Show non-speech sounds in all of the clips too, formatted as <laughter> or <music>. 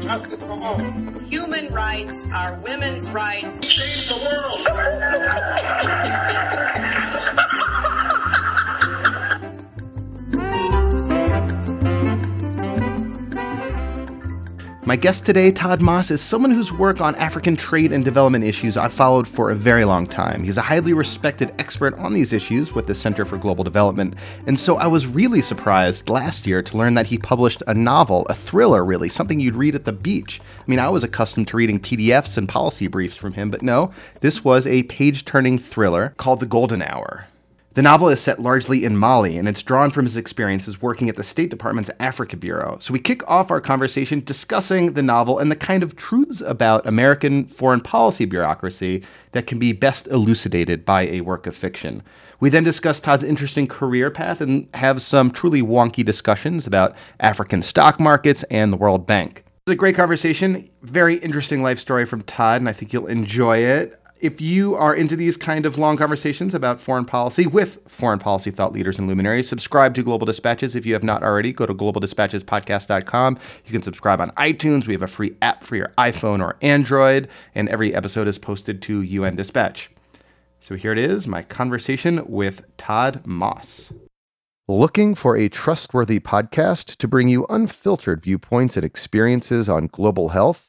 justice for all. Human rights are women's rights. Change the world. <laughs> My guest today, Todd Moss, is someone whose work on African trade and development issues I've followed for a very long time. He's a highly respected expert on these issues with the Center for Global Development, and so I was really surprised last year to learn that he published a novel, a thriller really, something you'd read at the beach. I mean, I was accustomed to reading PDFs and policy briefs from him, but no, this was a page turning thriller called The Golden Hour. The novel is set largely in Mali, and it's drawn from his experiences working at the State Department's Africa Bureau. So we kick off our conversation discussing the novel and the kind of truths about American foreign policy bureaucracy that can be best elucidated by a work of fiction. We then discuss Todd's interesting career path and have some truly wonky discussions about African stock markets and the World Bank. It's a great conversation, very interesting life story from Todd, and I think you'll enjoy it if you are into these kind of long conversations about foreign policy with foreign policy thought leaders and luminaries, subscribe to Global Dispatches if you have not already. Go to globaldispatchespodcast.com. You can subscribe on iTunes. We have a free app for your iPhone or Android, and every episode is posted to UN Dispatch. So here it is my conversation with Todd Moss. Looking for a trustworthy podcast to bring you unfiltered viewpoints and experiences on global health?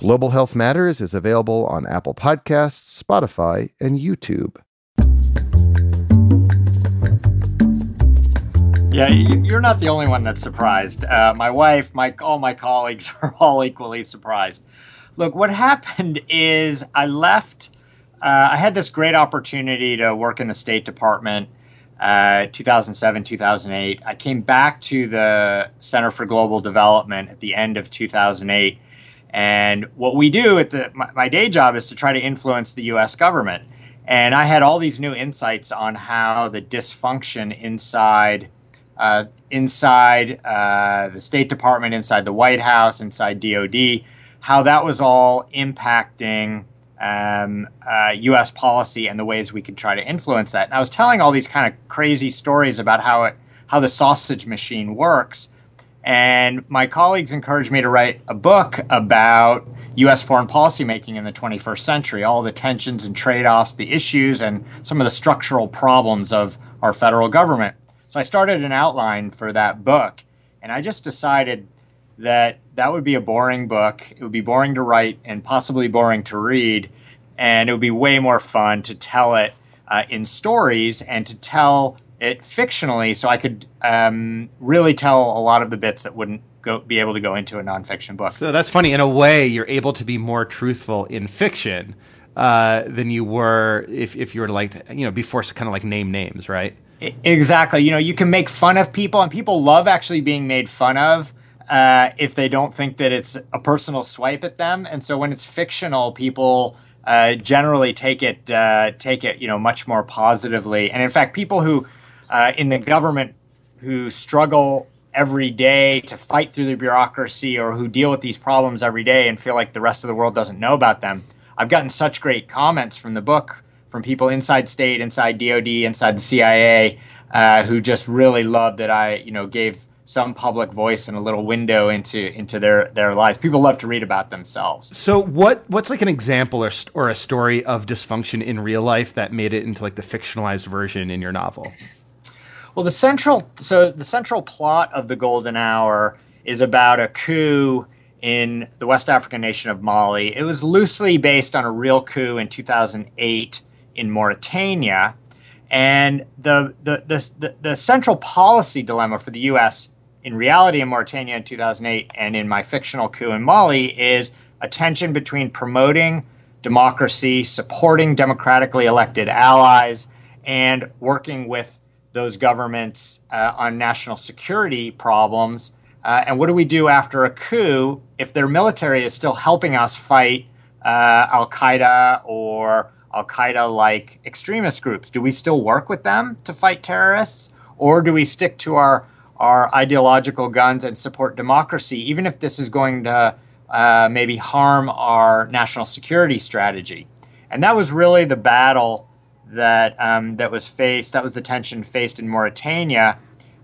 Global Health Matters is available on Apple Podcasts, Spotify, and YouTube. Yeah, you're not the only one that's surprised. Uh, my wife, my all my colleagues <laughs> are all equally surprised. Look, what happened is I left. Uh, I had this great opportunity to work in the State Department, uh, 2007, 2008. I came back to the Center for Global Development at the end of 2008 and what we do at the my, my, day job is to try to influence the U.S. government. And I had all these new insights on how the dysfunction inside uh, inside uh, the State Department, inside the White House, inside DoD, how that was all impacting um, uh, U.S. policy and the ways we could try to influence that. And I was telling all these kind of crazy stories about how it how the sausage machine works and my colleagues encouraged me to write a book about U.S. foreign policy making in the 21st century, all the tensions and trade offs, the issues, and some of the structural problems of our federal government. So I started an outline for that book, and I just decided that that would be a boring book. It would be boring to write and possibly boring to read, and it would be way more fun to tell it uh, in stories and to tell it fictionally, so I could um, really tell a lot of the bits that wouldn't go be able to go into a nonfiction book. So that's funny. In a way, you're able to be more truthful in fiction uh, than you were if if you were like you know be forced to kind of like name names, right? Exactly. You know, you can make fun of people, and people love actually being made fun of. Uh, if they don't think that it's a personal swipe at them, and so when it's fictional, people uh, generally take it uh, take it you know much more positively. And in fact, people who uh, in the government who struggle every day to fight through the bureaucracy or who deal with these problems every day and feel like the rest of the world doesn't know about them. I've gotten such great comments from the book from people inside state, inside DoD, inside the CIA, uh, who just really loved that I, you know, gave some public voice and a little window into into their their lives. People love to read about themselves. So what what's like an example or or a story of dysfunction in real life that made it into like the fictionalized version in your novel? Well, the central so the central plot of the Golden Hour is about a coup in the West African nation of Mali. It was loosely based on a real coup in 2008 in Mauritania, and the the the, the, the central policy dilemma for the U.S. in reality in Mauritania in 2008 and in my fictional coup in Mali is a tension between promoting democracy, supporting democratically elected allies, and working with those governments uh, on national security problems Uh, and what do we do after a coup if their military is still helping us fight uh, Al Qaeda or Al Qaeda like extremist groups? Do we still work with them to fight terrorists? Or do we stick to our, our ideological guns and support democracy, even if this is going to uh, maybe harm our national security strategy? And that was really the battle that, um, that was faced, that was the tension faced in Mauritania.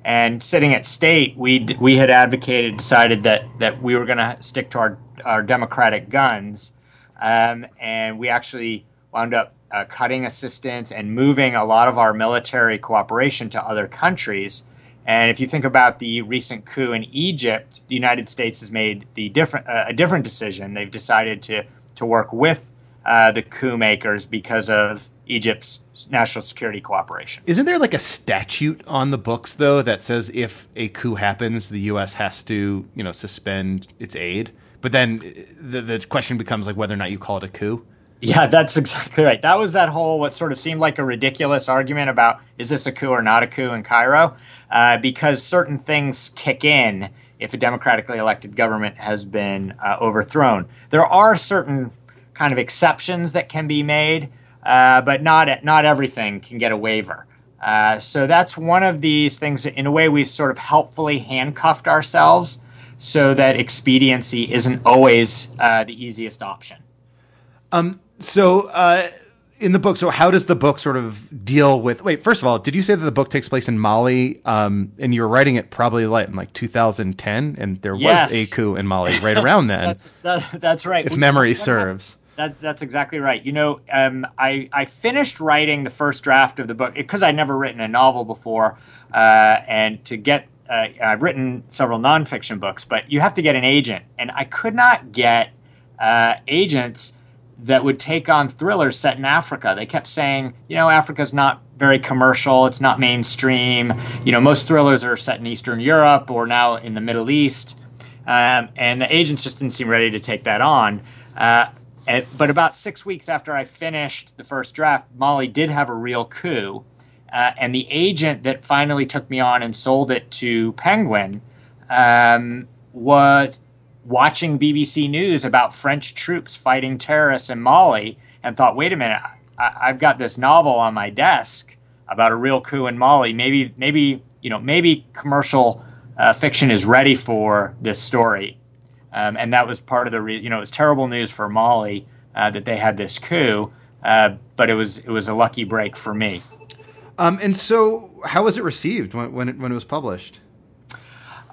And sitting at state, we we had advocated, decided that that we were going to stick to our our democratic guns, um, and we actually wound up uh, cutting assistance and moving a lot of our military cooperation to other countries. And if you think about the recent coup in Egypt, the United States has made the different uh, a different decision. They've decided to to work with uh, the coup makers because of Egypt's national security cooperation. Isn't there like a statute on the books though that says if a coup happens, the U.S. has to you know suspend its aid? But then the, the question becomes like whether or not you call it a coup. Yeah, <laughs> that's exactly right. That was that whole what sort of seemed like a ridiculous argument about is this a coup or not a coup in Cairo, uh, because certain things kick in if a democratically elected government has been uh, overthrown. There are certain kind of exceptions that can be made uh, but not not everything can get a waiver. Uh, so that's one of these things. In a way, we've sort of helpfully handcuffed ourselves so that expediency isn't always uh, the easiest option. Um. So. Uh, in the book, so how does the book sort of deal with? Wait, first of all, did you say that the book takes place in Mali? Um, and you were writing it probably like in like 2010, and there yes. was a coup in Mali right around <laughs> then. that's that, that's right. If we, memory serves. That, that's exactly right. You know, um, I, I finished writing the first draft of the book because I'd never written a novel before. Uh, and to get, uh, I've written several nonfiction books, but you have to get an agent. And I could not get uh, agents that would take on thrillers set in Africa. They kept saying, you know, Africa's not very commercial, it's not mainstream. You know, most thrillers are set in Eastern Europe or now in the Middle East. Um, and the agents just didn't seem ready to take that on. Uh, and, but about six weeks after I finished the first draft, Mali did have a real coup. Uh, and the agent that finally took me on and sold it to Penguin um, was watching BBC News about French troops fighting terrorists in Mali and thought, wait a minute, I- have got this novel on my desk about a real coup in Mali. Maybe, maybe you know, maybe commercial uh, fiction is ready for this story. Um, and that was part of the re- you know it was terrible news for Mali uh, that they had this coup, uh, but it was it was a lucky break for me. Um, and so, how was it received when when it, when it was published?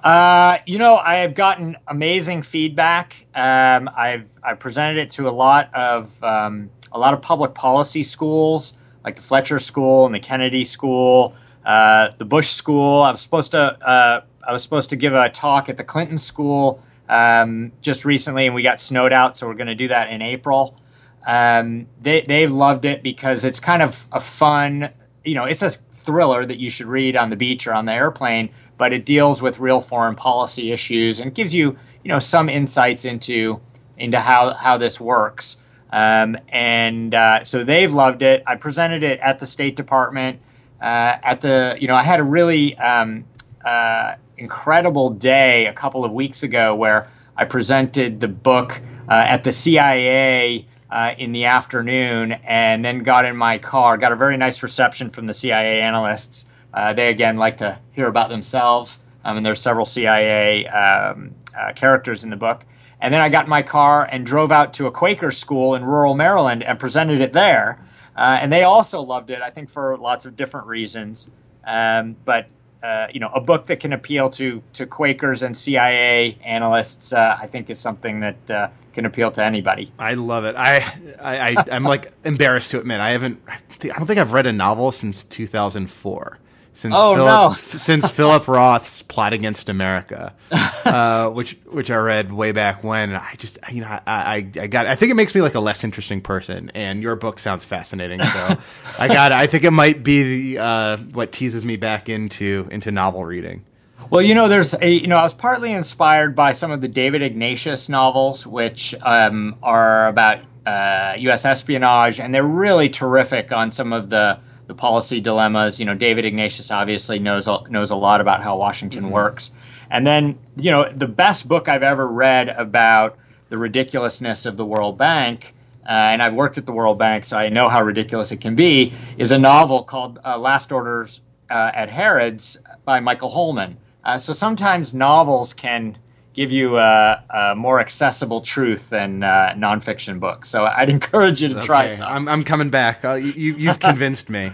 Uh, you know, I have gotten amazing feedback. Um, I've I presented it to a lot of um, a lot of public policy schools, like the Fletcher School and the Kennedy School, uh, the Bush School. I was supposed to uh, I was supposed to give a talk at the Clinton School um, just recently, and we got snowed out, so we're going to do that in April. Um, they they loved it because it's kind of a fun, you know, it's a thriller that you should read on the beach or on the airplane, but it deals with real foreign policy issues and gives you, you know, some insights into into how how this works. Um, and uh, so they've loved it. I presented it at the State Department. Uh, at the, you know, I had a really um, uh, incredible day a couple of weeks ago where I presented the book uh, at the CIA uh, in the afternoon and then got in my car. Got a very nice reception from the CIA analysts. Uh, they again like to hear about themselves. Um, and there's several CIA um, uh, characters in the book. And then I got in my car and drove out to a Quaker school in rural Maryland and presented it there. Uh, and they also loved it, I think, for lots of different reasons. Um, but uh, you know, a book that can appeal to to Quakers and CIA analysts, uh, I think, is something that uh, can appeal to anybody. I love it. I, I, I am like <laughs> embarrassed to admit I haven't. I don't think I've read a novel since 2004 since oh, Philip, no. <laughs> since Philip Roth's Plot Against America, <laughs> uh, which which I read way back when. I just you know I, I, I got I think it makes me like a less interesting person. And your book sounds fascinating, so <laughs> I got I think it might be the, uh, what teases me back into into novel reading. Well, you know, there's a you know I was partly inspired by some of the David Ignatius novels, which um, are about uh, U.S. espionage, and they're really terrific on some of the the policy dilemmas. You know, David Ignatius obviously knows knows a lot about how Washington mm-hmm. works. And then, you know, the best book I've ever read about the ridiculousness of the World Bank, uh, and I've worked at the World Bank, so I know how ridiculous it can be, is a novel called uh, Last Orders uh, at Harrods by Michael Holman. Uh, so sometimes novels can give you a, a more accessible truth than uh, nonfiction books. So I'd <laughs> encourage you to okay. try some. I'm, I'm coming back. Uh, you, you've convinced me.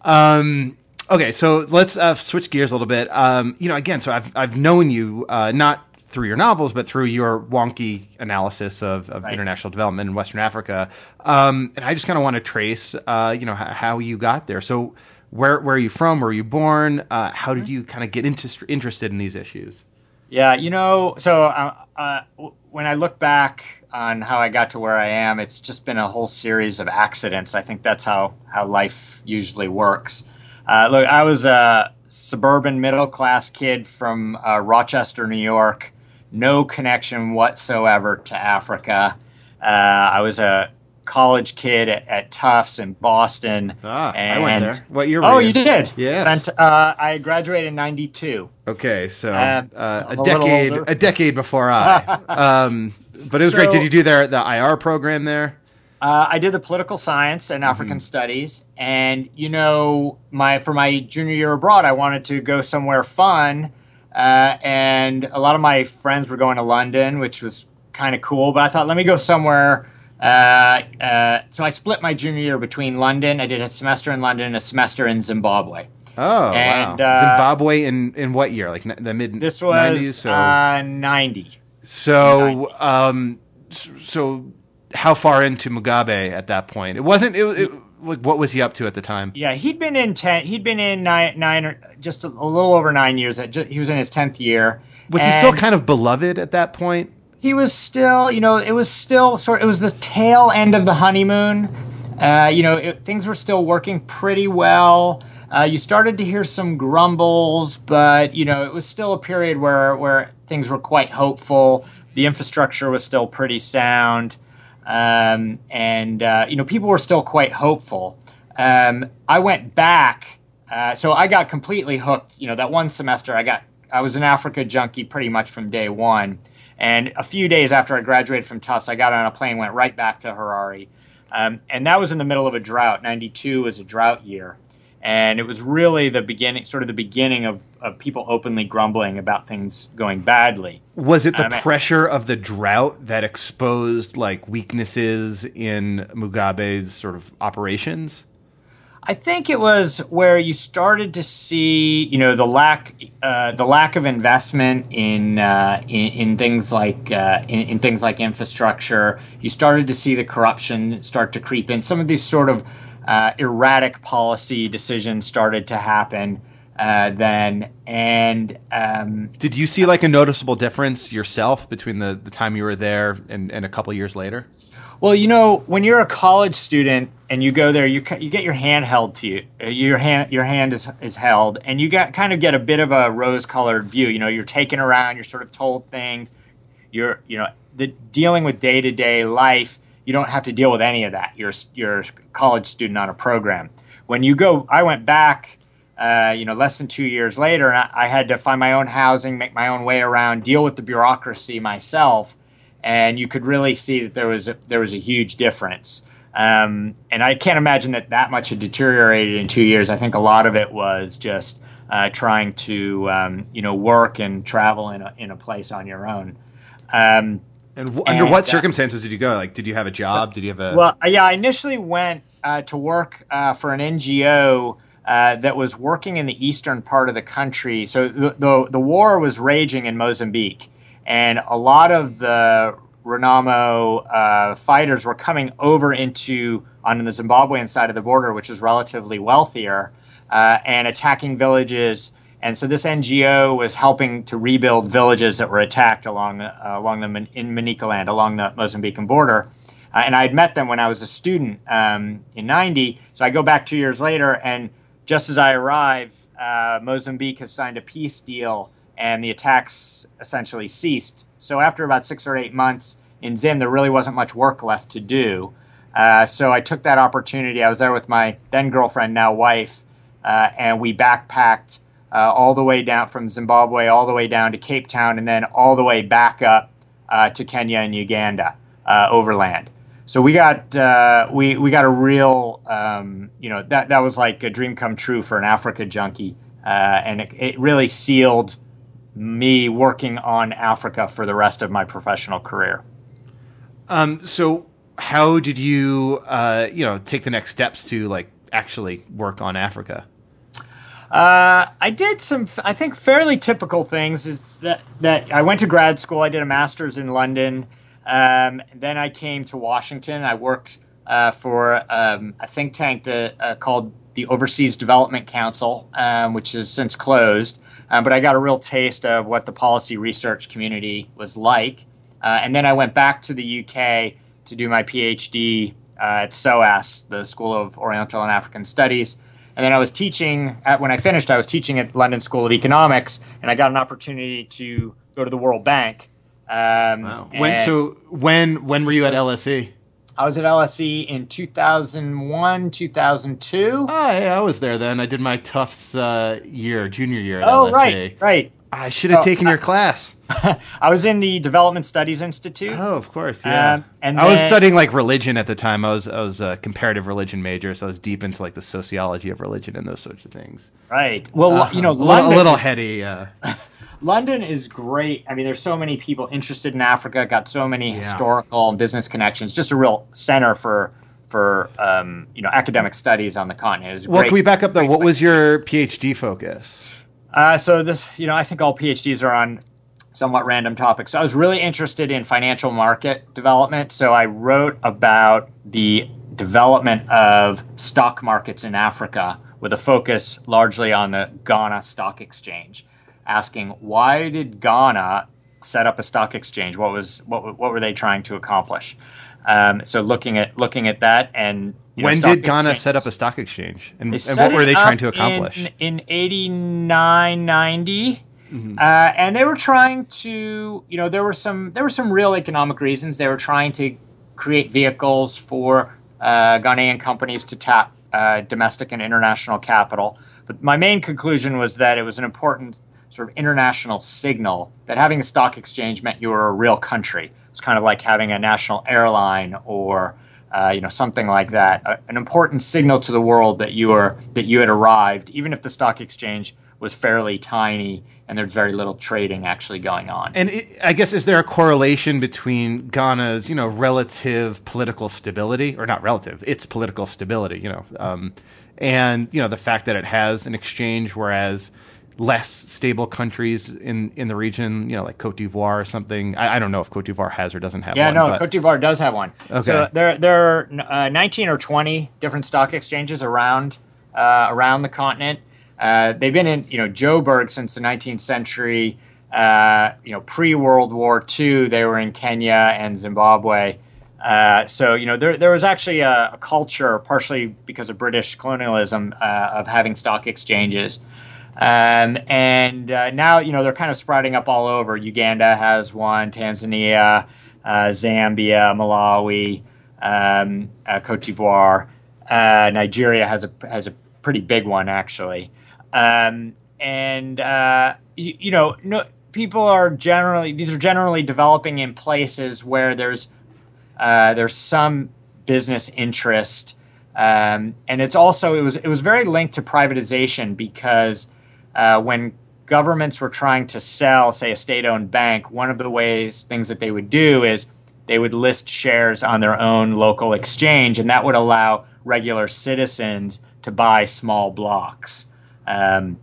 Um, okay, so let's uh, switch gears a little bit. Um, you know, again, so I've I've known you uh, not through your novels, but through your wonky analysis of, of right. international development in Western Africa. Um, and I just kind of want to trace, uh, you know, h- how you got there. So where where are you from? Where were you born? Uh, how did mm-hmm. you kind of get into, interested in these issues? Yeah, you know, so uh, uh, when I look back on how I got to where I am, it's just been a whole series of accidents. I think that's how how life usually works. Uh, look, I was a suburban middle class kid from uh, Rochester, New York. No connection whatsoever to Africa. Uh, I was a college kid at, at Tufts in Boston. Ah, and, I went there. What year? oh, you, you did? Yes. uh, I graduated in '92. Okay, so uh, uh, a, a decade, a decade before I. <laughs> um, but it was so, great. Did you do their the IR program there? Uh, I did the political science and African mm-hmm. studies, and you know, my for my junior year abroad, I wanted to go somewhere fun, uh, and a lot of my friends were going to London, which was kind of cool. But I thought, let me go somewhere uh, uh, so I split my junior year between London. I did a semester in London and a semester in Zimbabwe. Oh, and, wow. Uh, Zimbabwe in, in what year? Like the mid This was 90s, so. Uh, 90. So, 90. Um, so how far into Mugabe at that point? It wasn't, it, it what was he up to at the time? Yeah, he'd been in ten. He'd been in nine, nine or just a, a little over nine years. He was in his tenth year. Was he still kind of beloved at that point? He was still, you know, it was still sort. of It was the tail end of the honeymoon. Uh, you know, it, things were still working pretty well. Uh, you started to hear some grumbles, but you know, it was still a period where where things were quite hopeful. The infrastructure was still pretty sound, um, and uh, you know, people were still quite hopeful. Um, I went back, uh, so I got completely hooked. You know, that one semester, I got I was an Africa junkie pretty much from day one. And a few days after I graduated from Tufts, I got on a plane, went right back to Harare. Um, and that was in the middle of a drought. 92 was a drought year. And it was really the beginning, sort of the beginning of, of people openly grumbling about things going badly. Was it the um, pressure of the drought that exposed like weaknesses in Mugabe's sort of operations? I think it was where you started to see, you know, the lack, uh, the lack of investment in uh, in, in, things like uh, in, in, things like infrastructure. You started to see the corruption start to creep in. Some of these sort of uh, erratic policy decisions started to happen uh, then. And um, did you see like a noticeable difference yourself between the the time you were there and, and a couple years later? Well, you know, when you're a college student and you go there, you you get your hand held to you. Uh, your hand your hand is is held, and you get kind of get a bit of a rose-colored view. You know, you're taken around, you're sort of told things. You're you know, the dealing with day-to-day life. You don't have to deal with any of that. You're you're a college student on a program. When you go, I went back. Uh, you know, less than two years later, and I, I had to find my own housing, make my own way around, deal with the bureaucracy myself and you could really see that there was a, there was a huge difference. Um, and I can't imagine that that much had deteriorated in two years. I think a lot of it was just uh, trying to um, you know work and travel in a, in a place on your own. Um, and w- under and, what uh, circumstances did you go? Like, did you have a job? So, did you have a? Well, yeah, I initially went uh, to work uh, for an NGO. Uh, that was working in the eastern part of the country. So the, the, the war was raging in Mozambique, and a lot of the Renamo uh, fighters were coming over into on the Zimbabwean side of the border, which is relatively wealthier, uh, and attacking villages. And so this NGO was helping to rebuild villages that were attacked along uh, along the in Manicaland, along the Mozambican border. Uh, and I had met them when I was a student um, in '90. So I go back two years later, and just as I arrive, uh, Mozambique has signed a peace deal and the attacks essentially ceased. So after about six or eight months in Zim, there really wasn't much work left to do. Uh, so I took that opportunity. I was there with my then girlfriend, now wife, uh, and we backpacked uh, all the way down from Zimbabwe, all the way down to Cape Town, and then all the way back up uh, to Kenya and Uganda uh, overland. So we got uh, we we got a real um, you know that that was like a dream come true for an Africa junkie, and it, it really sealed me working on Africa for the rest of my professional career. Um, so how did you, uh, you know, take the next steps to like actually work on Africa? Uh, I did some, I think, fairly typical things. Is that that I went to grad school. I did a master's in London. Um, then I came to Washington. I worked uh, for um, a think tank that uh, called the Overseas Development Council, um, which has since closed. Um, but I got a real taste of what the policy research community was like. Uh, and then I went back to the UK to do my PhD uh, at SOAS, the School of Oriental and African Studies. And then I was teaching at when I finished, I was teaching at London School of Economics, and I got an opportunity to go to the World Bank. Um, wow. When so when when were you at LSE? I was at LSE in 2001, 2002. Oh, yeah, I was there then. I did my Tufts uh, year, junior year at oh, LSE. right, right. I should have so, taken your <laughs> class. I was in the Development Studies Institute. Oh, of course, yeah. Um, and I then, was studying like religion at the time. I was I was a comparative religion major, so I was deep into like the sociology of religion and those sorts of things. Right. Well, uh, you know, a little, a little heady. Uh, <laughs> London is great. I mean, there's so many people interested in Africa. Got so many yeah. historical and business connections. Just a real center for for um, you know academic studies on the continent. well, can we back up though? What was your PhD focus? Uh, so this, you know, I think all PhDs are on somewhat random topics. So I was really interested in financial market development. So I wrote about the development of stock markets in Africa with a focus largely on the Ghana Stock Exchange, asking why did Ghana set up a stock exchange? What was what what were they trying to accomplish? Um, so looking at looking at that and you when did Ghana set up a stock exchange, and, and what were they trying to accomplish? In, in 89, 90. Mm-hmm. Uh, and they were trying to, you know, there were some there were some real economic reasons. They were trying to create vehicles for uh, Ghanaian companies to tap uh, domestic and international capital. But my main conclusion was that it was an important sort of international signal that having a stock exchange meant you were a real country. It's kind of like having a national airline or uh, you know, something like that, uh, an important signal to the world that you are that you had arrived, even if the stock exchange was fairly tiny and there's very little trading actually going on. And it, I guess is there a correlation between Ghana's, you know, relative political stability, or not relative, its political stability, you know, um, and you know the fact that it has an exchange, whereas less stable countries in, in the region, you know, like Cote d'Ivoire or something. I, I don't know if Cote d'Ivoire has or doesn't have yeah, one. Yeah, no, but... Cote d'Ivoire does have one. Okay. So there, there are uh, 19 or 20 different stock exchanges around uh, around the continent. Uh, they've been in, you know, Joburg since the 19th century. Uh, you know, pre World War II, they were in Kenya and Zimbabwe. Uh, so you know there there was actually a, a, culture, partially because of British colonialism, uh, of having stock exchanges. Um, and uh, now, you know, they're kind of sprouting up all over. Uganda has one, Tanzania, uh, Zambia, Malawi, um, uh, Cote d'Ivoire. Uh, Nigeria has a has a pretty big one actually. Um, and uh, you, you, know, no, people are generally these are generally developing in places where there's uh, there's some business interest. Um, and it's also it was it was very linked to privatization because uh, when governments were trying to sell, say, a state owned bank, one of the ways, things that they would do is they would list shares on their own local exchange, and that would allow regular citizens to buy small blocks. Um,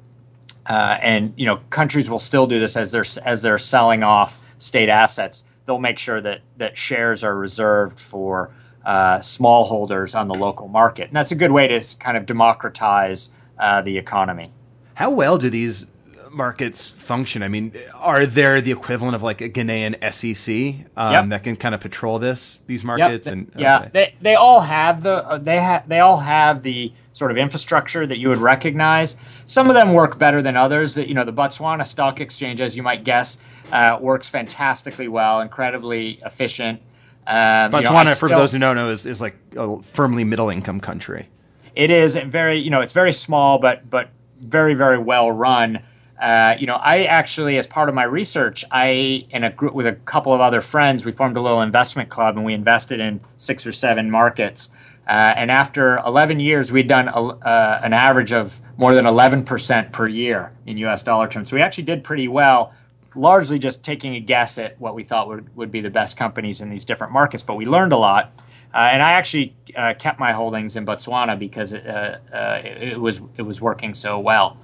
uh, and you know, countries will still do this as they're as they're selling off state assets. They'll make sure that that shares are reserved for uh, small holders on the local market, and that's a good way to kind of democratize uh, the economy. How well do these markets function? I mean, are there the equivalent of like a Ghanaian SEC um, yep. that can kind of patrol this these markets? Yep. And yeah, they they all have the uh, they have they all have the sort of infrastructure that you would recognize. Some of them work better than others. That you know, the Botswana Stock Exchange, as you might guess, uh, works fantastically well, incredibly efficient. Um, you know, Botswana, for those who don't know, is, is like a firmly middle income country. it is very you know it's very small but but very very well run. Uh, you know i actually as part of my research i in a group with a couple of other friends we formed a little investment club and we invested in six or seven markets. Uh, and after 11 years we'd done a, uh, an average of more than 11% per year in us dollar terms. So we actually did pretty well largely just taking a guess at what we thought would, would be the best companies in these different markets. But we learned a lot and I actually uh, kept my holdings in Botswana because it, uh, uh, it, it was it was working so well.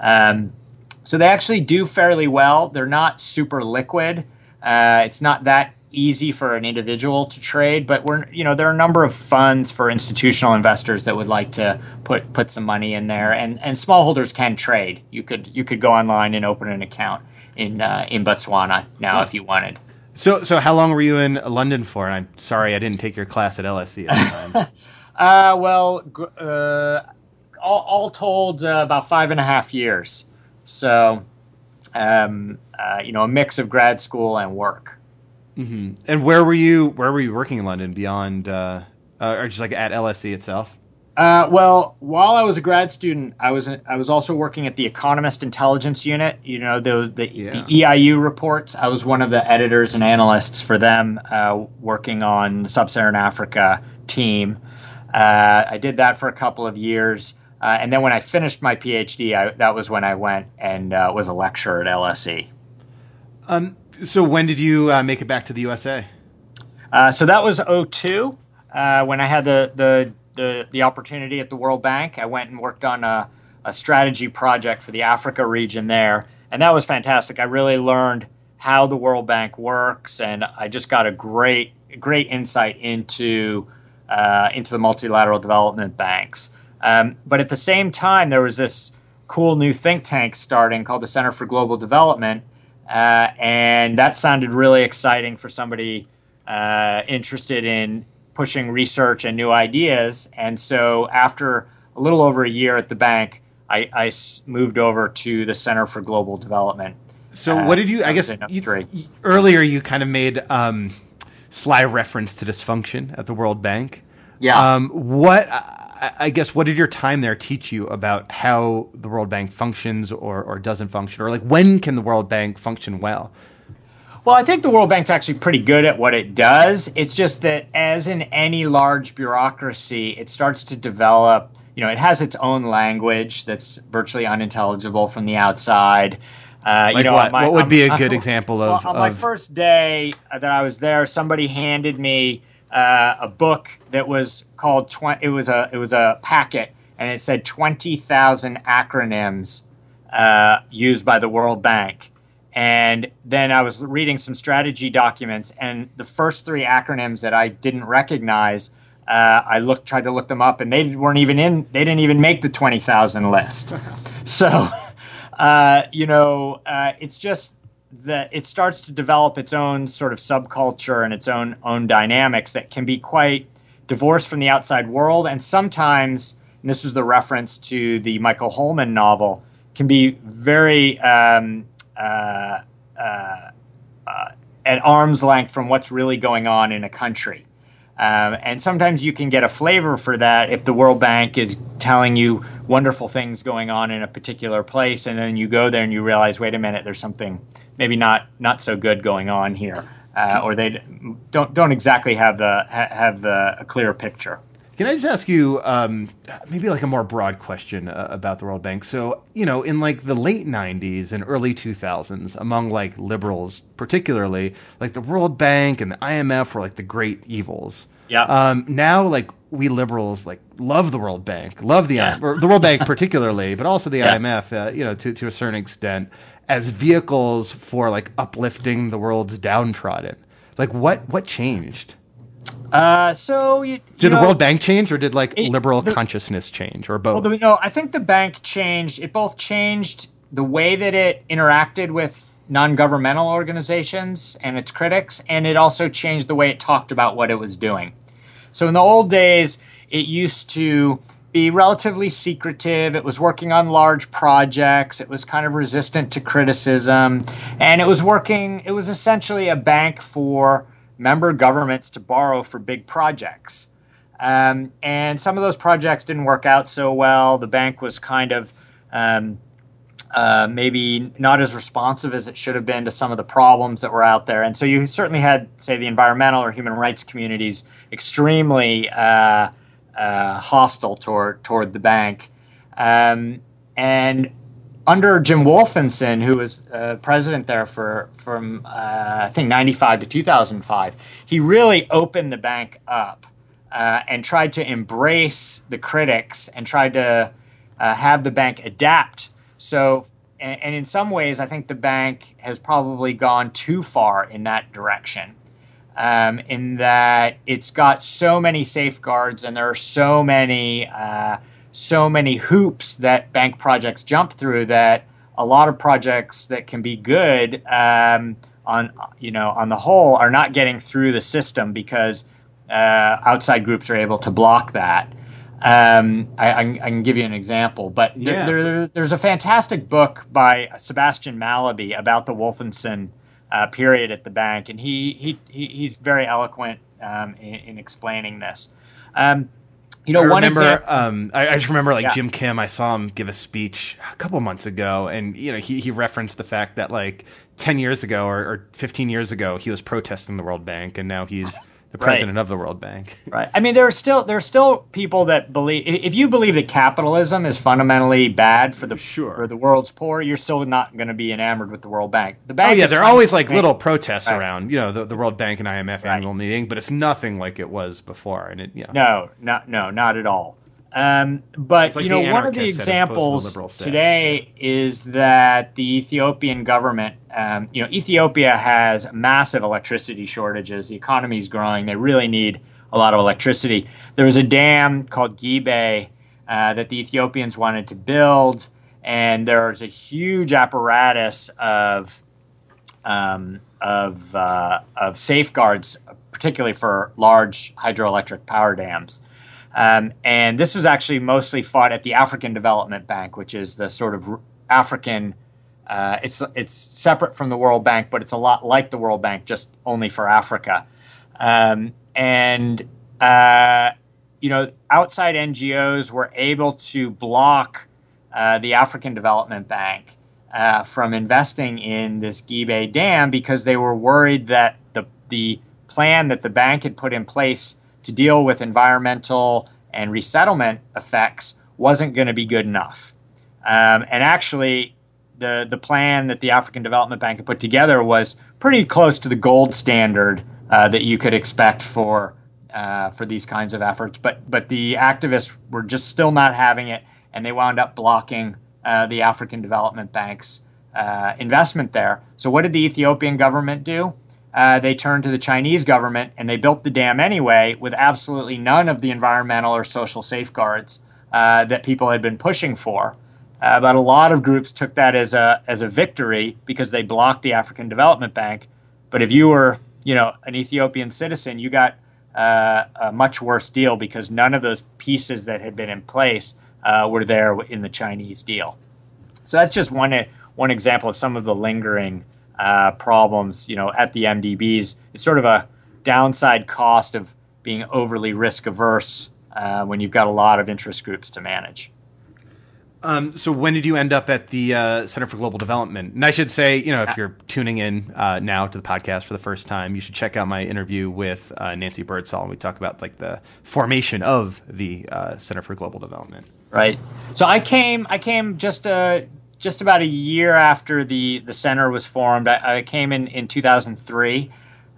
Um, so they actually do fairly well. They're not super liquid. Uh, it's not that easy for an individual to trade, but we're you know there are a number of funds for institutional investors that would like to put put some money in there, and and smallholders can trade. You could you could go online and open an account in uh, in Botswana now if you wanted. So, so how long were you in London for? And I'm sorry I didn't take your class at LSE at the <laughs> time. Uh, well, gr- uh, all, all told, uh, about five and a half years. So, um, uh, you know, a mix of grad school and work. and where were you? Where were you working in London beyond, uh, uh, or just like at LSE itself? Uh, well, while I was a grad student, I was I was also working at the Economist Intelligence Unit. You know the the, Yeah. the EIU reports. I was one of the editors and analysts for them, uh, working on the Sub-Saharan Africa team. Uh, I did that for a couple of years, uh, and then when I finished my PhD, I, that was when I went and uh, was a lecturer at LSE. Um. So when did you uh, make it back to the USA? Uh, so that was 02 uh, when I had the, the, the, the opportunity at the World Bank. I went and worked on a, a strategy project for the Africa region there. And that was fantastic. I really learned how the World Bank works, and I just got a great, great insight into, uh, into the multilateral development banks. Um, but at the same time, there was this cool new think tank starting called the Center for Global Development. Uh, and that sounded really exciting for somebody uh, interested in pushing research and new ideas. And so, after a little over a year at the bank, I moved over to the Center for Global Development. So Uh, what did you? I guess you, earlier you kind of made um, sly reference to dysfunction at the World Bank. Yeah. Um, what I, I guess what did your time there teach you about how the World Bank functions or, or doesn't function, or like when can the World Bank function well? Well, I think the World Bank's actually pretty good at what it does. It's just that, as in any large bureaucracy, it starts to develop. You know, it has its own language that's virtually unintelligible from the outside. Uh, Like you know, what? my- what would on- be a good example well, of? on my first day that I was there, somebody handed me uh, a book that was called. Tw- it was a it was a packet, and it said twenty thousand acronyms uh, used by the World Bank. And then I was reading some strategy documents, and the first three acronyms that I didn't recognize, uh, I looked, tried to look them up, and they weren't even in. They didn't even make the twenty thousand list. <laughs> so, <laughs> uh, you know, uh, it's just that it starts to develop its own sort of subculture and its own own dynamics that can be quite divorced from the outside world, and sometimes. And this is the reference to the Michael Holman novel. Can be very um, uh, uh, at arm's length from what's really going on in a country. Um, and sometimes you can get a flavor for that if the World Bank is telling you wonderful things going on in a particular place, and then you go there and you realize, wait a minute, there's something maybe not not so good going on here, uh, or they don't don't exactly have the ha- have the a clear picture. Can I just ask you um, maybe like a more broad question uh, about the World Bank? So, you know, in like the late 90s and early 2000s, among like liberals particularly, like the World Bank and the IMF were like the great evils. Yeah. Um, now, like we liberals, like love the World Bank, love the Yeah. IMF, or the World Bank <laughs> particularly, but also the Yeah. IMF, uh, you know, to to a certain extent, as vehicles for like uplifting the world's downtrodden. Like, what what changed? Uh, so you, Did you the know- World Bank change, or did like It- liberal the- consciousness change, or both? Well, the, no, I think the bank changed. It both changed the way that it interacted with non-governmental organizations and its critics, and it also changed the way it talked about what it was doing. So in the old days, it used to be relatively secretive. It was working on large projects. It was kind of resistant to criticism, and it was working. It was essentially a bank for member governments to borrow for big projects. Um, and some of those projects didn't work out so well. The bank was kind of um, uh, maybe not as responsive as it should have been to some of the problems that were out there. And so you certainly had, say, the environmental or human rights communities extremely uh, uh, hostile toward toward the bank. Um, and under Jim Wolfensohn, who was uh, president there for from uh, I think '95 to 2005, he really opened the bank up uh, and tried to embrace the critics and tried to uh, have the bank adapt. So, and, and, in some ways, I think the bank has probably gone too far in that direction. Um, in that it's got so many safeguards and there are so many uh, so many hoops that bank projects jump through that a lot of projects that can be good um, on you know on the whole are not getting through the system because uh, outside groups are able to block that. Um, I, I, I, can give you an example, but yeah. there, there, there's a fantastic book by Sebastian Mallaby about the Wolfensohn uh, period at the bank, and he, he, he he's very eloquent um, in, in, explaining this. Um, you know, I one remember. Example, um, I, I, just remember like yeah. Jim Kim. I saw him give a speech a couple months ago, and you know, he he referenced the fact that like ten years ago or, or fifteen years ago, he was protesting the World Bank, and now he's the president right. of the World Bank. <laughs> Right. I mean, there are still there are still people that believe if you believe that capitalism is fundamentally bad for the sure. for the world's poor, you're still not going to be enamored with the World Bank. The oh, bank. Oh yeah, there are always like little protests right. around, you know, the, the World Bank and IMF right. annual meeting, but it's nothing like it was before, and it know. No, not no, not at all. Um, but like you know, one of the examples today is that the Ethiopian government, um, you know, Ethiopia has massive electricity shortages. The economy is growing; they really need a lot of electricity. There was a dam called Gibe uh, that the Ethiopians wanted to build, and there's a huge apparatus of um, of uh, of safeguards, particularly for large hydroelectric power dams. Um, and this was actually mostly fought at the African Development Bank, which is the sort of African. Uh, it's it's separate from the World Bank, but it's a lot like the World Bank, just only for Africa. Um, and uh, you know, outside NGOs were able to block uh, the African Development Bank uh, from investing in this Gibe Dam because they were worried that the the plan that the bank had put in place to deal with environmental and resettlement effects wasn't going to be good enough. Um, and actually, the the plan that the African Development Bank had put together was pretty close to the gold standard uh, that you could expect for uh, for these kinds of efforts. But but the activists were just still not having it, and they wound up blocking uh, the African Development Bank's uh, investment there. So what did the Ethiopian government do? Uh, they turned to the Chinese government and they built the dam anyway with absolutely none of the environmental or social safeguards uh, that people had been pushing for. Uh, but a lot of groups took that as a as a victory because they blocked the African Development Bank. But if you were, you know, an Ethiopian citizen, you got uh, a much worse deal because none of those pieces that had been in place uh, were there in the Chinese deal. So that's just one one example of some of the lingering uh, problems, you know, at the MDBs. It's sort of a downside cost of being overly risk averse uh, when you've got a lot of interest groups to manage. Um, so when did you end up at the uh, Center for Global Development? And I should say, you know, if you're tuning in uh, now to the podcast for the first time, you should check out my interview with uh, Nancy Birdsall, and we talk about like the formation of the uh, Center for Global Development. Right. So I came, I came just uh, just about a year after the, the center was formed. I, I came in in 2003,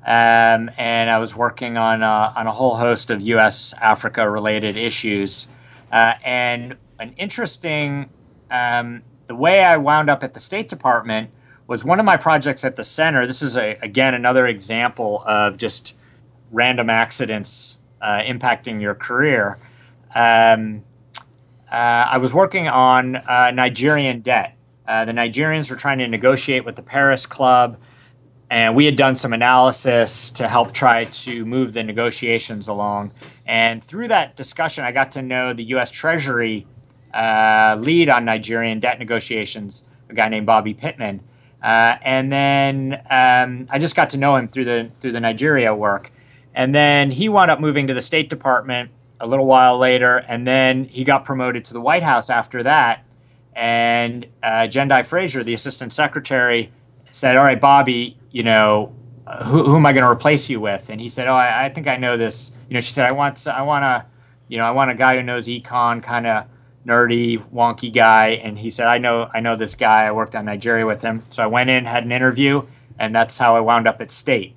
um, and I was working on a, on a whole host of U.S. Africa related issues. Uh, and an interesting, um, the way I wound up at the State Department was one of my projects at the center. This is a, again another example of just random accidents uh, impacting your career. Um, uh, I was working on uh, Nigerian debt. Uh, the Nigerians were trying to negotiate with the Paris Club, and we had done some analysis to help try to move the negotiations along. And through that discussion, I got to know the U.S. Treasury uh, lead on Nigerian debt negotiations, a guy named Bobby Pittman. Uh, and then um, I just got to know him through the through the Nigeria work. And then he wound up moving to the State Department a little while later, and then he got promoted to the White House after that. And uh, Jendayi Frazer, the Assistant Secretary, said, "All right, Bobby, you know, who, who am I going to replace you with?" And he said, "Oh, I, I think I know this." You know, she said, "I want I want a, you know, I want a guy who knows econ, kind of." nerdy, wonky guy, and he said, "I know, I know this guy. I worked on Nigeria with him." So I went in, had an interview, and that's how I wound up at State.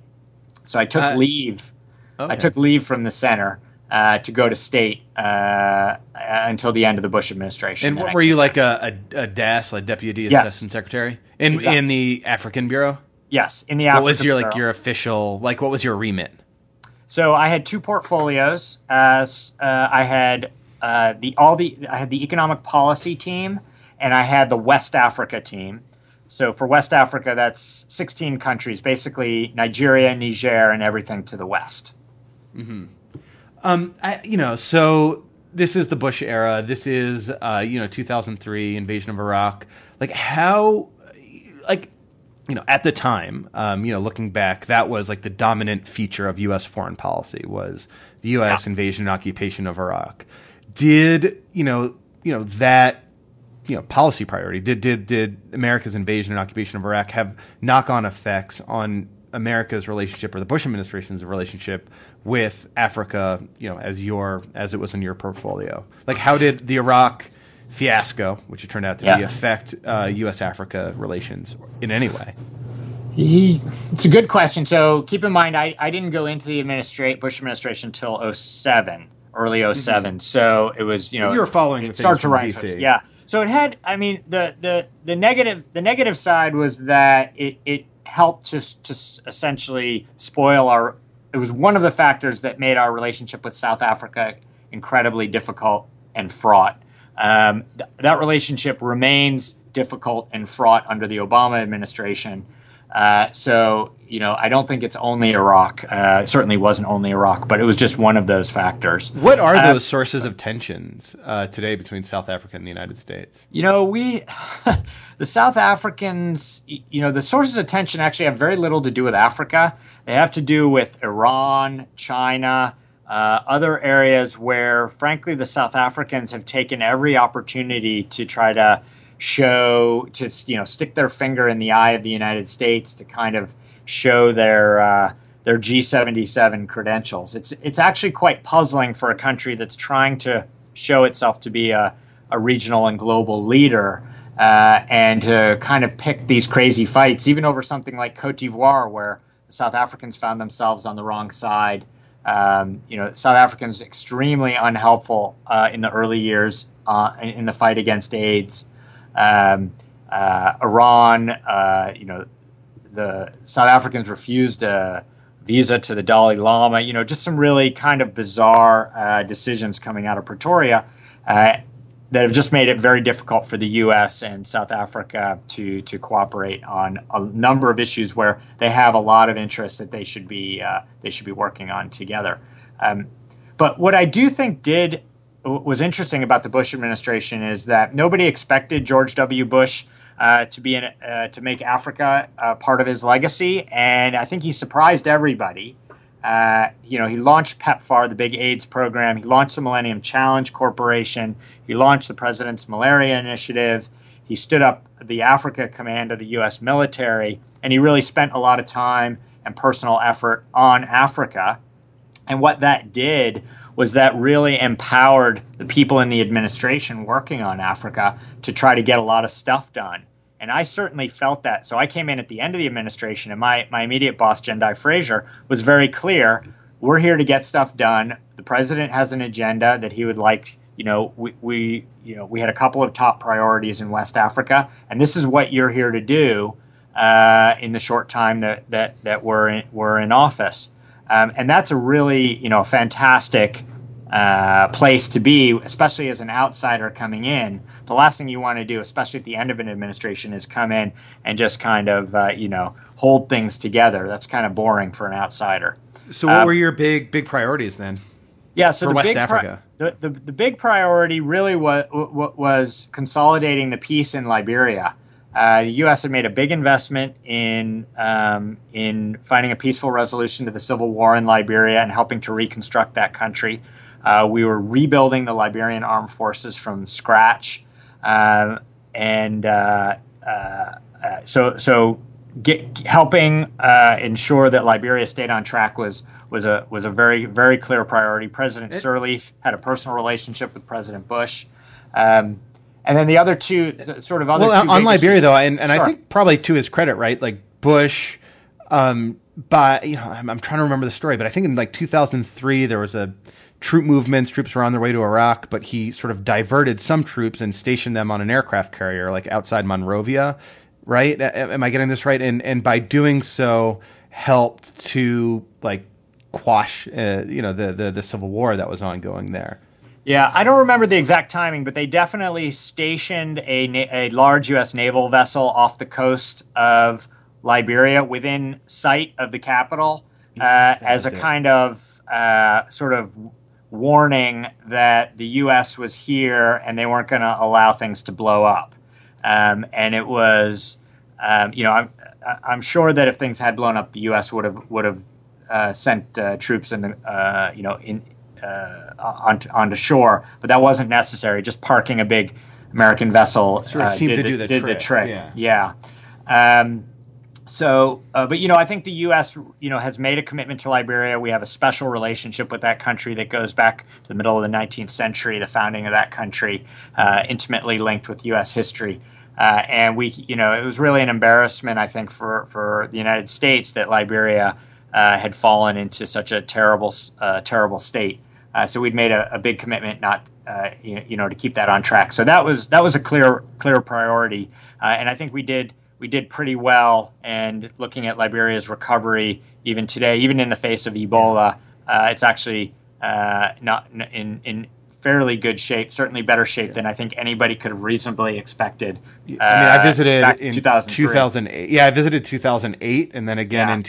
So I took Uh, leave. Okay. I took leave from the center uh, to go to State uh, until the end of the Bush administration. And what were you like a, a, a DAS, like Deputy Yes. Assistant Secretary in Exactly. in the African Bureau? Yes, in the African. Bureau. What was your like your official like what was your remit? So I had two portfolios. Uh, uh, I had uh, the all the I had the economic policy team, and I had the West Africa team. So for West Africa, that's 16 countries, basically Nigeria, Niger, and everything to the west. Um, I, you know, so this is the Bush era. This is uh, you know 2003 invasion of Iraq. Like how, like you know, at the time, um, you know, looking back, that was like the dominant feature of U.S. foreign policy was the U.S. invasion and occupation of Iraq. Did you know, you know that you know policy priority did did did America's invasion and occupation of Iraq have knock on effects on America's relationship or the Bush administration's relationship with Africa, you know, as your as it was in your portfolio? Like how did the Iraq fiasco, which it turned out to be, affect uh, U.S. Africa relations in any way? He, it's a good question. So keep in mind, I, I didn't go into the administrate Bush administration until 07, early 7 So it was, you know, You were following it the started to rise. DC. Yeah. So it had, I mean, the, the, the negative, the negative side was that it, it helped to, to essentially spoil our, it was one of the factors that made our relationship with South Africa incredibly difficult and fraught. Um, th- that relationship remains difficult and fraught under the Obama administration. Uh, so, you know, I don't think it's only Iraq. Uh, it certainly wasn't only Iraq, but it was just one of those factors. What are Uh, those sources of tensions uh, today between South Africa and the United States? You know, we, <laughs> the South Africans, you know, the sources of tension actually have very little to do with Africa. They have to do with Iran, China, uh, other areas where, frankly, the South Africans have taken every opportunity to try to show, to, you know, stick their finger in the eye of the United States to kind of show their, uh, their G77 credentials. It's, it's actually quite puzzling for a country that's trying to show itself to be a, a regional and global leader uh, and to kind of pick these crazy fights, even over something like Cote d'Ivoire, where the South Africans found themselves on the wrong side. Um, you know, South Africans extremely unhelpful uh, in the early years uh, in, in the fight against AIDS. Um, uh, Iran, uh, you know, the South Africans refused a visa to the Dalai Lama. You know, just some really kind of bizarre uh, decisions coming out of Pretoria uh, that have just made it very difficult for the U.S. and South Africa to to cooperate on a number of issues where they have a lot of interests that they should be uh, they should be working on together. Um, but what I do think did was interesting about the Bush administration is that nobody expected George W. Bush uh, to be in, uh, to make Africa uh, part of his legacy, and I think he surprised everybody. Uh, you know, he launched PEPFAR, the big AIDS program. He launched the Millennium Challenge Corporation. He launched the President's Malaria Initiative. He stood up the Africa Command of the U.S. military, and he really spent a lot of time and personal effort on Africa. And what that did was that really empowered the people in the administration working on Africa to try to get a lot of stuff done. And I certainly felt that. So I came in at the end of the administration, and my, my immediate boss, Jendayi Frazer, was very clear we're here to get stuff done. The president has an agenda that he would like. You know, we, we you know we had a couple of top priorities in West Africa, and this is what you're here to do uh, in the short time that that that we're in, we're in office. Um, and that's a really you know fantastic uh, place to be, especially as an outsider coming in. The last thing you want to do, especially at the end of an administration, is come in and just kind of uh, you know hold things together. That's kind of boring for an outsider. So, what Um, were your big big priorities then? Yeah, so For the West big pri- Africa. the, the the big priority really was was consolidating the peace in Liberia. Uh, the U.S. had made a big investment in um, in finding a peaceful resolution to the civil war in Liberia and helping to reconstruct that country. Uh, we were rebuilding the Liberian armed forces from scratch, um, and uh, uh, uh so so get, helping uh, ensure that Liberia stayed on track was was a was a very very clear priority. President Sirleaf had a personal relationship with President Bush. Um, and then the other two, sort of other. Well, on Liberia issues. though, and, and sure. I think probably to his credit, right? Like Bush, um, by you know, I'm, I'm, trying to remember the story, but I think in like 2003 there was a troop movements. Troops were on their way to Iraq, but he sort of diverted some troops and stationed them on an aircraft carrier, like outside Monrovia. Right? Am I getting this right? And and by doing so, helped to like quash, uh, you know, the, the the civil war that was ongoing there. Yeah, I don't remember the exact timing, but they definitely stationed a, a large U.S. naval vessel off the coast of Liberia within sight of the capital uh, as a it. kind of uh, sort of warning that the U.S. was here and they weren't going to allow things to blow up. Um, and it was, um, you know, I'm, I'm sure that if things had blown up, the U.S. would have would have uh, sent uh, troops in the, uh, you know, in uh, onto, onto shore, but that wasn't necessary. Just parking a big American vessel sort of uh, seemed did, to do the did trick. the trick. Yeah. yeah. Um, so, uh, but you know, I think the U.S. you know has made a commitment to Liberia. We have a special relationship with that country that goes back to the middle of the 19th century, the founding of that country, uh, intimately linked with U.S. history. Uh, and we, you know, it was really an embarrassment, I think, for for the United States that Liberia uh, had fallen into such a terrible, uh, terrible state. Uh, so we'd made a, a big commitment not, uh, you, you, know, to keep that on track. So that was that was a clear clear priority, uh, and I think we did we did pretty well. And looking at Liberia's recovery, even today, even in the face of Ebola, uh, it's actually uh, not in in fairly good shape. Certainly better shape yeah. than I think anybody could have reasonably expected. I mean, I uh, visited in 2003. 2008. Yeah, I visited 2008, and then again yeah. in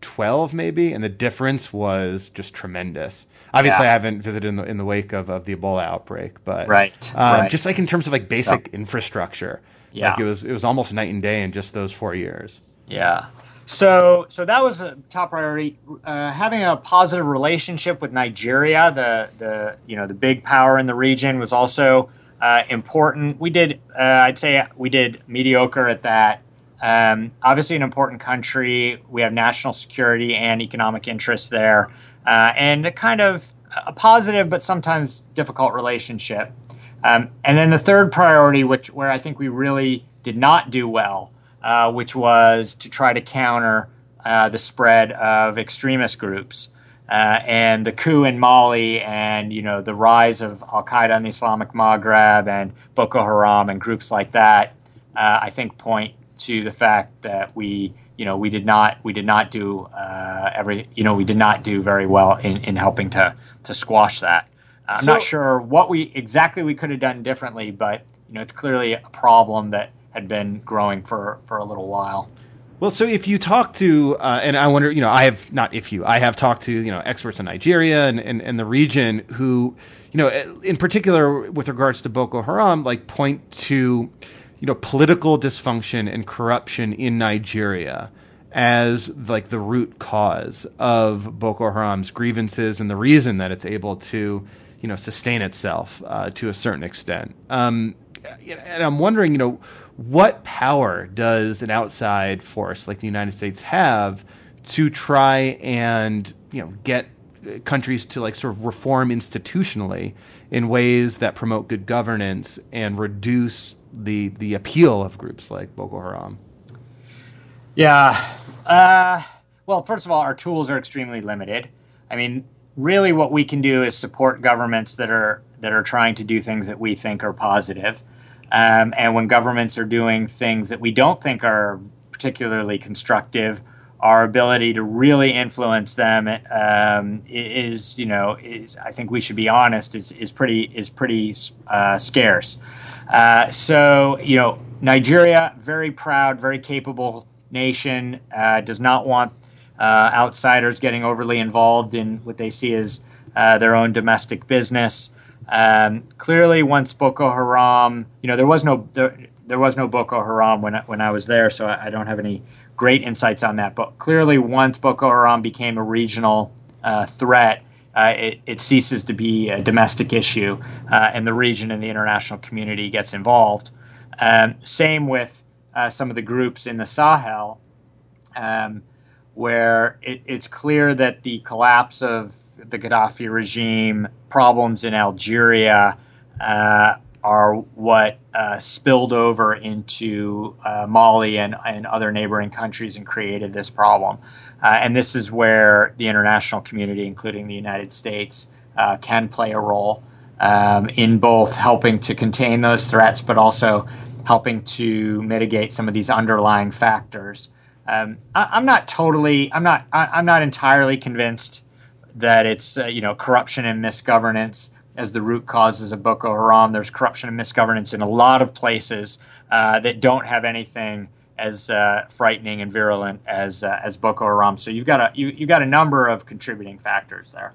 2012, maybe, and the difference was just tremendous. Obviously, yeah. I haven't visited in the in the wake of, of the Ebola outbreak, but right, um, right. just like in terms of like basic so, infrastructure, yeah, like it was it was almost night and day in just those four years. Yeah. So, so that was a top priority. Uh, having a positive relationship with Nigeria, the the you know the big power in the region, was also uh, important. We did, uh, I'd say, we did mediocre at that. Um, obviously, an important country. We have national security and economic interests there uh, and a kind of a positive but sometimes difficult relationship. Um, and then the third priority, which where I think we really did not do well, uh, which was to try to counter uh, the spread of extremist groups. Uh, and the coup in Mali, and you know the rise of Al Qaeda in the Islamic Maghreb, and Boko Haram, and groups like that, uh, I think point to the fact that we you know we did not we did not do uh, every you know we did not do very well in, in helping to to squash that. I'm so, not sure what we exactly we could have done differently, but you know it's clearly a problem that had been growing for for a little while. Well, so if you talk to, uh, and I wonder, you know, I have not if you, I have talked to, you know, experts in Nigeria and, and, and the region who, you know, in particular with regards to Boko Haram, like point to, you know, political dysfunction and corruption in Nigeria as like the root cause of Boko Haram's grievances and the reason that it's able to, you know, sustain itself uh, to a certain extent. Um, and I'm wondering, you know, what power does an outside force like the United States have to try and, you know, get countries to like sort of reform institutionally in ways that promote good governance and reduce the the appeal of groups like Boko Haram? Yeah. Uh, well, first of all, our tools are extremely limited. I mean, really, what we can do is support governments that are that are trying to do things that we think are positive. Um, and when governments are doing things that we don't think are particularly constructive, our ability to really influence them um, is, you know, is I think we should be honest is is pretty is pretty uh, scarce. Uh, so, you know, Nigeria, very proud, very capable nation, uh, does not want uh, outsiders getting overly involved in what they see as uh, their own domestic business. Um, clearly, once Boko Haram, you know, there was no, there, there was no Boko Haram when when I was there, so I, I don't have any great insights on that. But clearly, once Boko Haram became a regional uh, threat, uh, it, it, ceases to be a domestic issue, uh, and the region and the international community gets involved. Um, same with uh, some of the groups in the Sahel, um, where it, it's clear that the collapse of the Gaddafi regime, problems in Algeria, uh, are what uh, spilled over into Mali and, and other neighboring countries and created this problem. Uh, and this is where the international community, including the United States, uh, can play a role um, in both helping to contain those threats, but also helping to mitigate some of these underlying factors. Um, I, am not totally, I'm not, I, am not entirely convinced that it's uh, you know corruption and misgovernance as the root causes of Boko Haram. There's corruption and misgovernance in a lot of places uh, that don't have anything as uh, frightening and virulent as uh, as Boko Haram. So you've got a you you got a number of contributing factors there.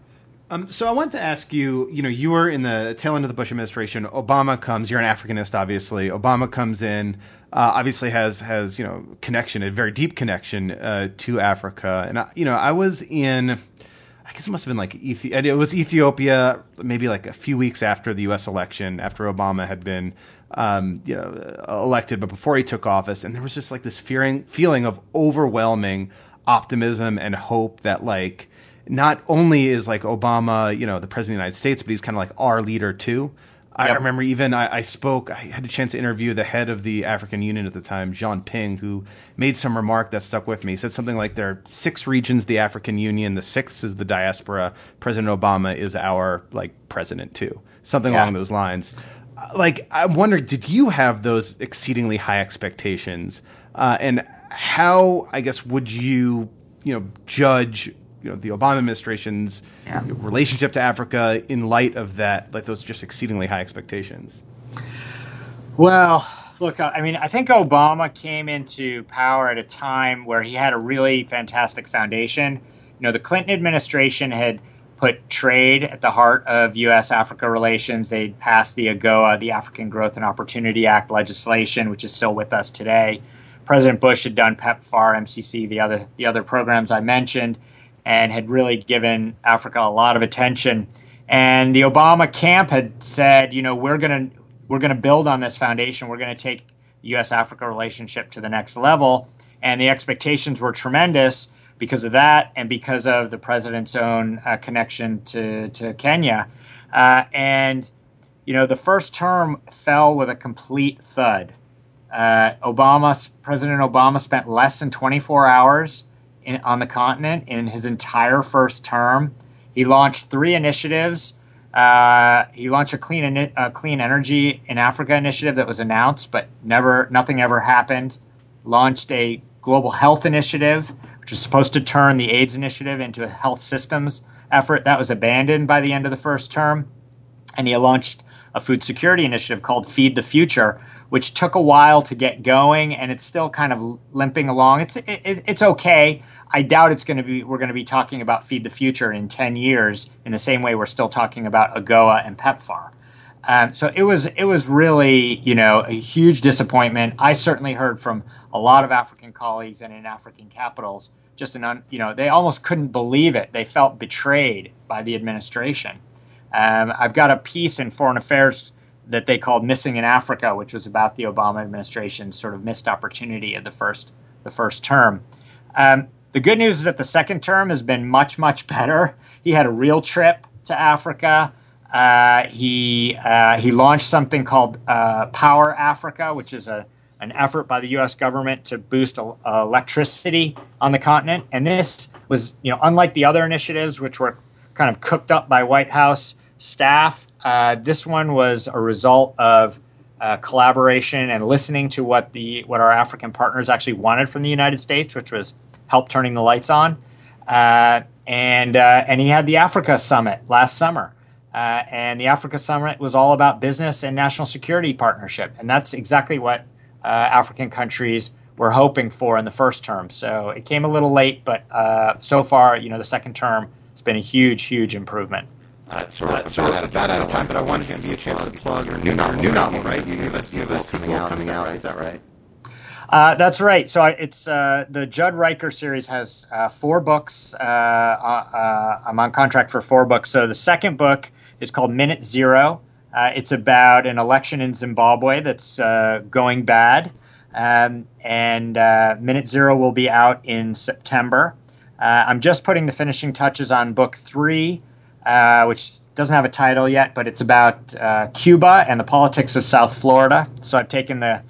Um, so I want to ask you, you know, you were in the tail end of the Bush administration. Obama comes. You're an Africanist, obviously. Obama comes in. Uh, obviously has has you know connection, a very deep connection uh, to Africa. And I, you know, I was in I guess it must have been like Ethi- it was Ethiopia, maybe like a few weeks after the U.S. election, after Obama had been, um, you know, elected, but before he took office, and there was just like this fearing feeling of overwhelming optimism and hope that like not only is like Obama, you know, the president of the United States, but he's kind of like our leader too. I yep. remember even I, I, spoke, I had a chance to interview the head of the African Union at the time, Jean Ping, who made some remark that stuck with me. He said something like there are six regions, the African Union, the sixth is the diaspora. President Obama is our like president too. Something yeah. along those lines. Like, I wonder, did you have those exceedingly high expectations? Uh, and how, I guess, would you, you know, judge you know the Obama administration's yeah. relationship to Africa in light of that, like those just exceedingly high expectations? Well, look, I mean, I think Obama came into power at a time where he had a really fantastic foundation. You know, the Clinton administration had put trade at the heart of U.S. Africa relations. They passed the AGOA, the African Growth and Opportunity Act legislation, which is still with us today. President Bush had done PEPFAR, MCC, the other the other programs I mentioned and had really given Africa a lot of attention. And the Obama camp had said, you know, we're to we're to build on this foundation. We're to take U.S. Africa relationship to the next level. And the expectations were tremendous because of that and because of the president's own uh, connection to, to Kenya. Uh, and, you know, the first term fell with a complete thud. Uh, Obama, President Obama spent less than 24 hours in, on the continent in his entire first term. He launched three initiatives. Uh, he launched a clean a clean energy in Africa initiative that was announced, but never nothing ever happened. Launched a global health initiative, which was supposed to turn the AIDS initiative into a health systems effort. That was abandoned by the end of the first term. And he launched a food security initiative called Feed the Future, which took a while to get going, and it's still kind of limping along. It's it, it's okay. I doubt it's going to be. We're going to be talking about Feed the Future in ten years in the same way we're still talking about AGOA and PEPFAR. Um, so it was it was really you know a huge disappointment. I certainly heard from a lot of African colleagues and in African capitals just an un, you know they almost couldn't believe it. They felt betrayed by the administration. Um, I've got a piece in Foreign Affairs that they called Missing in Africa, which was about the Obama administration's sort of missed opportunity of the first the first term. Um, the good news is that the second term has been much much <laughs> better. He had a real trip to Africa. Uh, he uh, he launched something called uh, Power Africa, which is a an effort by the U.S. government to boost electricity on the continent. And this was, you know, unlike the other initiatives, which were kind of cooked up by White House staff. Uh, this one was a result of uh, collaboration and listening to what the what our African partners actually wanted from the United States, which was help turning the lights on. Uh, and uh, and he had the Africa Summit last summer, uh, and the Africa Summit was all about business and national security partnership, and that's exactly what African countries were hoping for in the first term. So it came a little late, but so far, you know, the second term has been a huge, huge improvement. Uh, so we're, so we're about out of time, but I wanted to give you a chance to plug your new novel, new novel, right? You have a sequel coming out, coming out. Is that right? Uh, that's right. So I, it's uh, the Judd Ryker series has uh, four books. Uh, uh, I'm on contract for four books. So the second book is called Minute Zero. Uh, it's about an election in Zimbabwe that's going bad, um, and Minute Zero will be out in September. I'm just putting the finishing touches on book three, which doesn't have a title yet, but it's about Cuba and the politics of South Florida. So I've taken the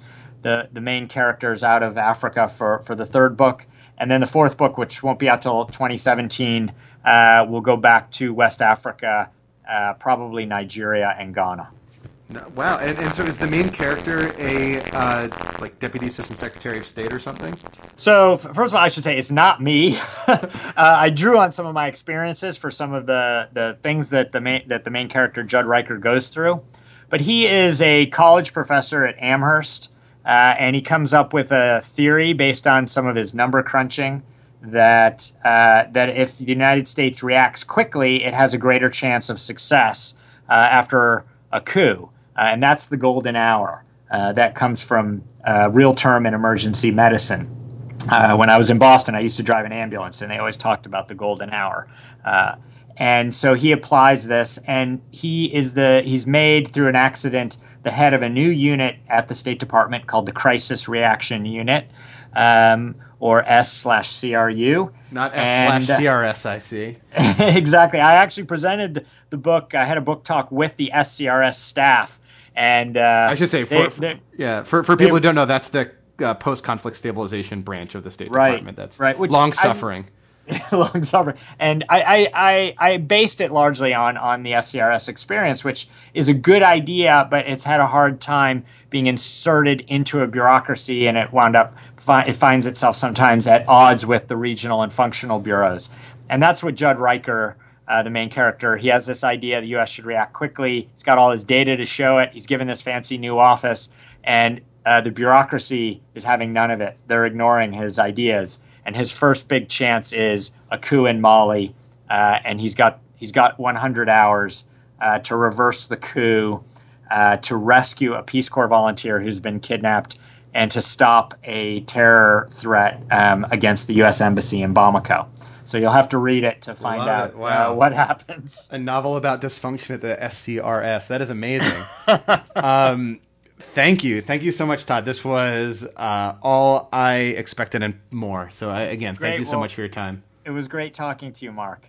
the, the main characters out of Africa for, for the third book. And then the fourth book, which won't be out till 2017, uh, will go back to West Africa, uh, probably Nigeria and Ghana. Wow, and, and so is the main character a uh, like deputy assistant secretary of state or something? So first of all, I should say it's not me. <laughs> uh, I drew on some of my experiences for some of the, the things that the main that the main character Judd Ryker goes through, but he is a college professor at Amherst, uh, and he comes up with a theory based on some of his number crunching that uh, that if the United States reacts quickly, it has a greater chance of success uh, after a coup, uh, and that's the golden hour. Uh, that comes from a real term in emergency medicine. Uh, when I was in Boston, I used to drive an ambulance, and they always talked about the golden hour. and so he applies this, and he is the he's made through an accident the head of a new unit at the State Department called the Crisis Reaction Unit, um, or S slash CRU. Not S slash CRS, I see. <laughs> exactly. I actually presented the book. I had a book talk with the SCRS staff, and uh, I should say, for, they, yeah, for, for people who don't know, that's the uh, post conflict stabilization branch of the State right, Department. That's right, long suffering. <laughs> long suffering. And I, I, I, I, based it largely on, on the SCRS experience, which is a good idea, but it's had a hard time being inserted into a bureaucracy, and it wound up, fi- it finds itself sometimes at odds with the regional and functional bureaus. And that's what Judd Ryker, uh, the main character, he has this idea the U.S. should react quickly. He's got all his data to show it. He's given this fancy new office, and uh, the bureaucracy is having none of it. They're ignoring his ideas and his first big chance is a coup in Mali, uh, and he's got he's got 100 hours uh, to reverse the coup, uh, to rescue a Peace Corps volunteer who's been kidnapped, and to stop a terror threat um, against the U.S. embassy in Bamako. So you'll have to read it to find Love out. Wow. uh, what happens. A novel about dysfunction at the SCRS. That is amazing. <laughs> um, Thank you. Thank you so much, Todd. This was uh, all I expected and more. So, I, again, Great. thank you so Well, much for your time. It was great talking to you, Mark.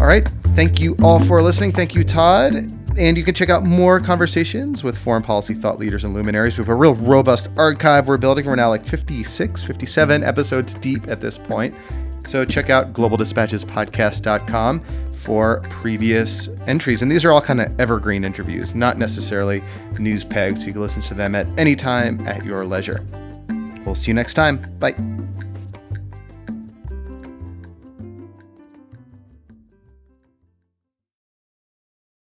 All right. Thank you all for listening. Thank you, Todd. And you can check out more conversations with foreign policy thought leaders and luminaries. We have a real robust archive we're building. We're now like 56, 57 episodes deep at this point. So check out globaldispatchespodcast.com for previous entries. And these are all kind of evergreen interviews, not necessarily news pegs. You can listen to them at any time at your leisure. We'll see you next time. Bye.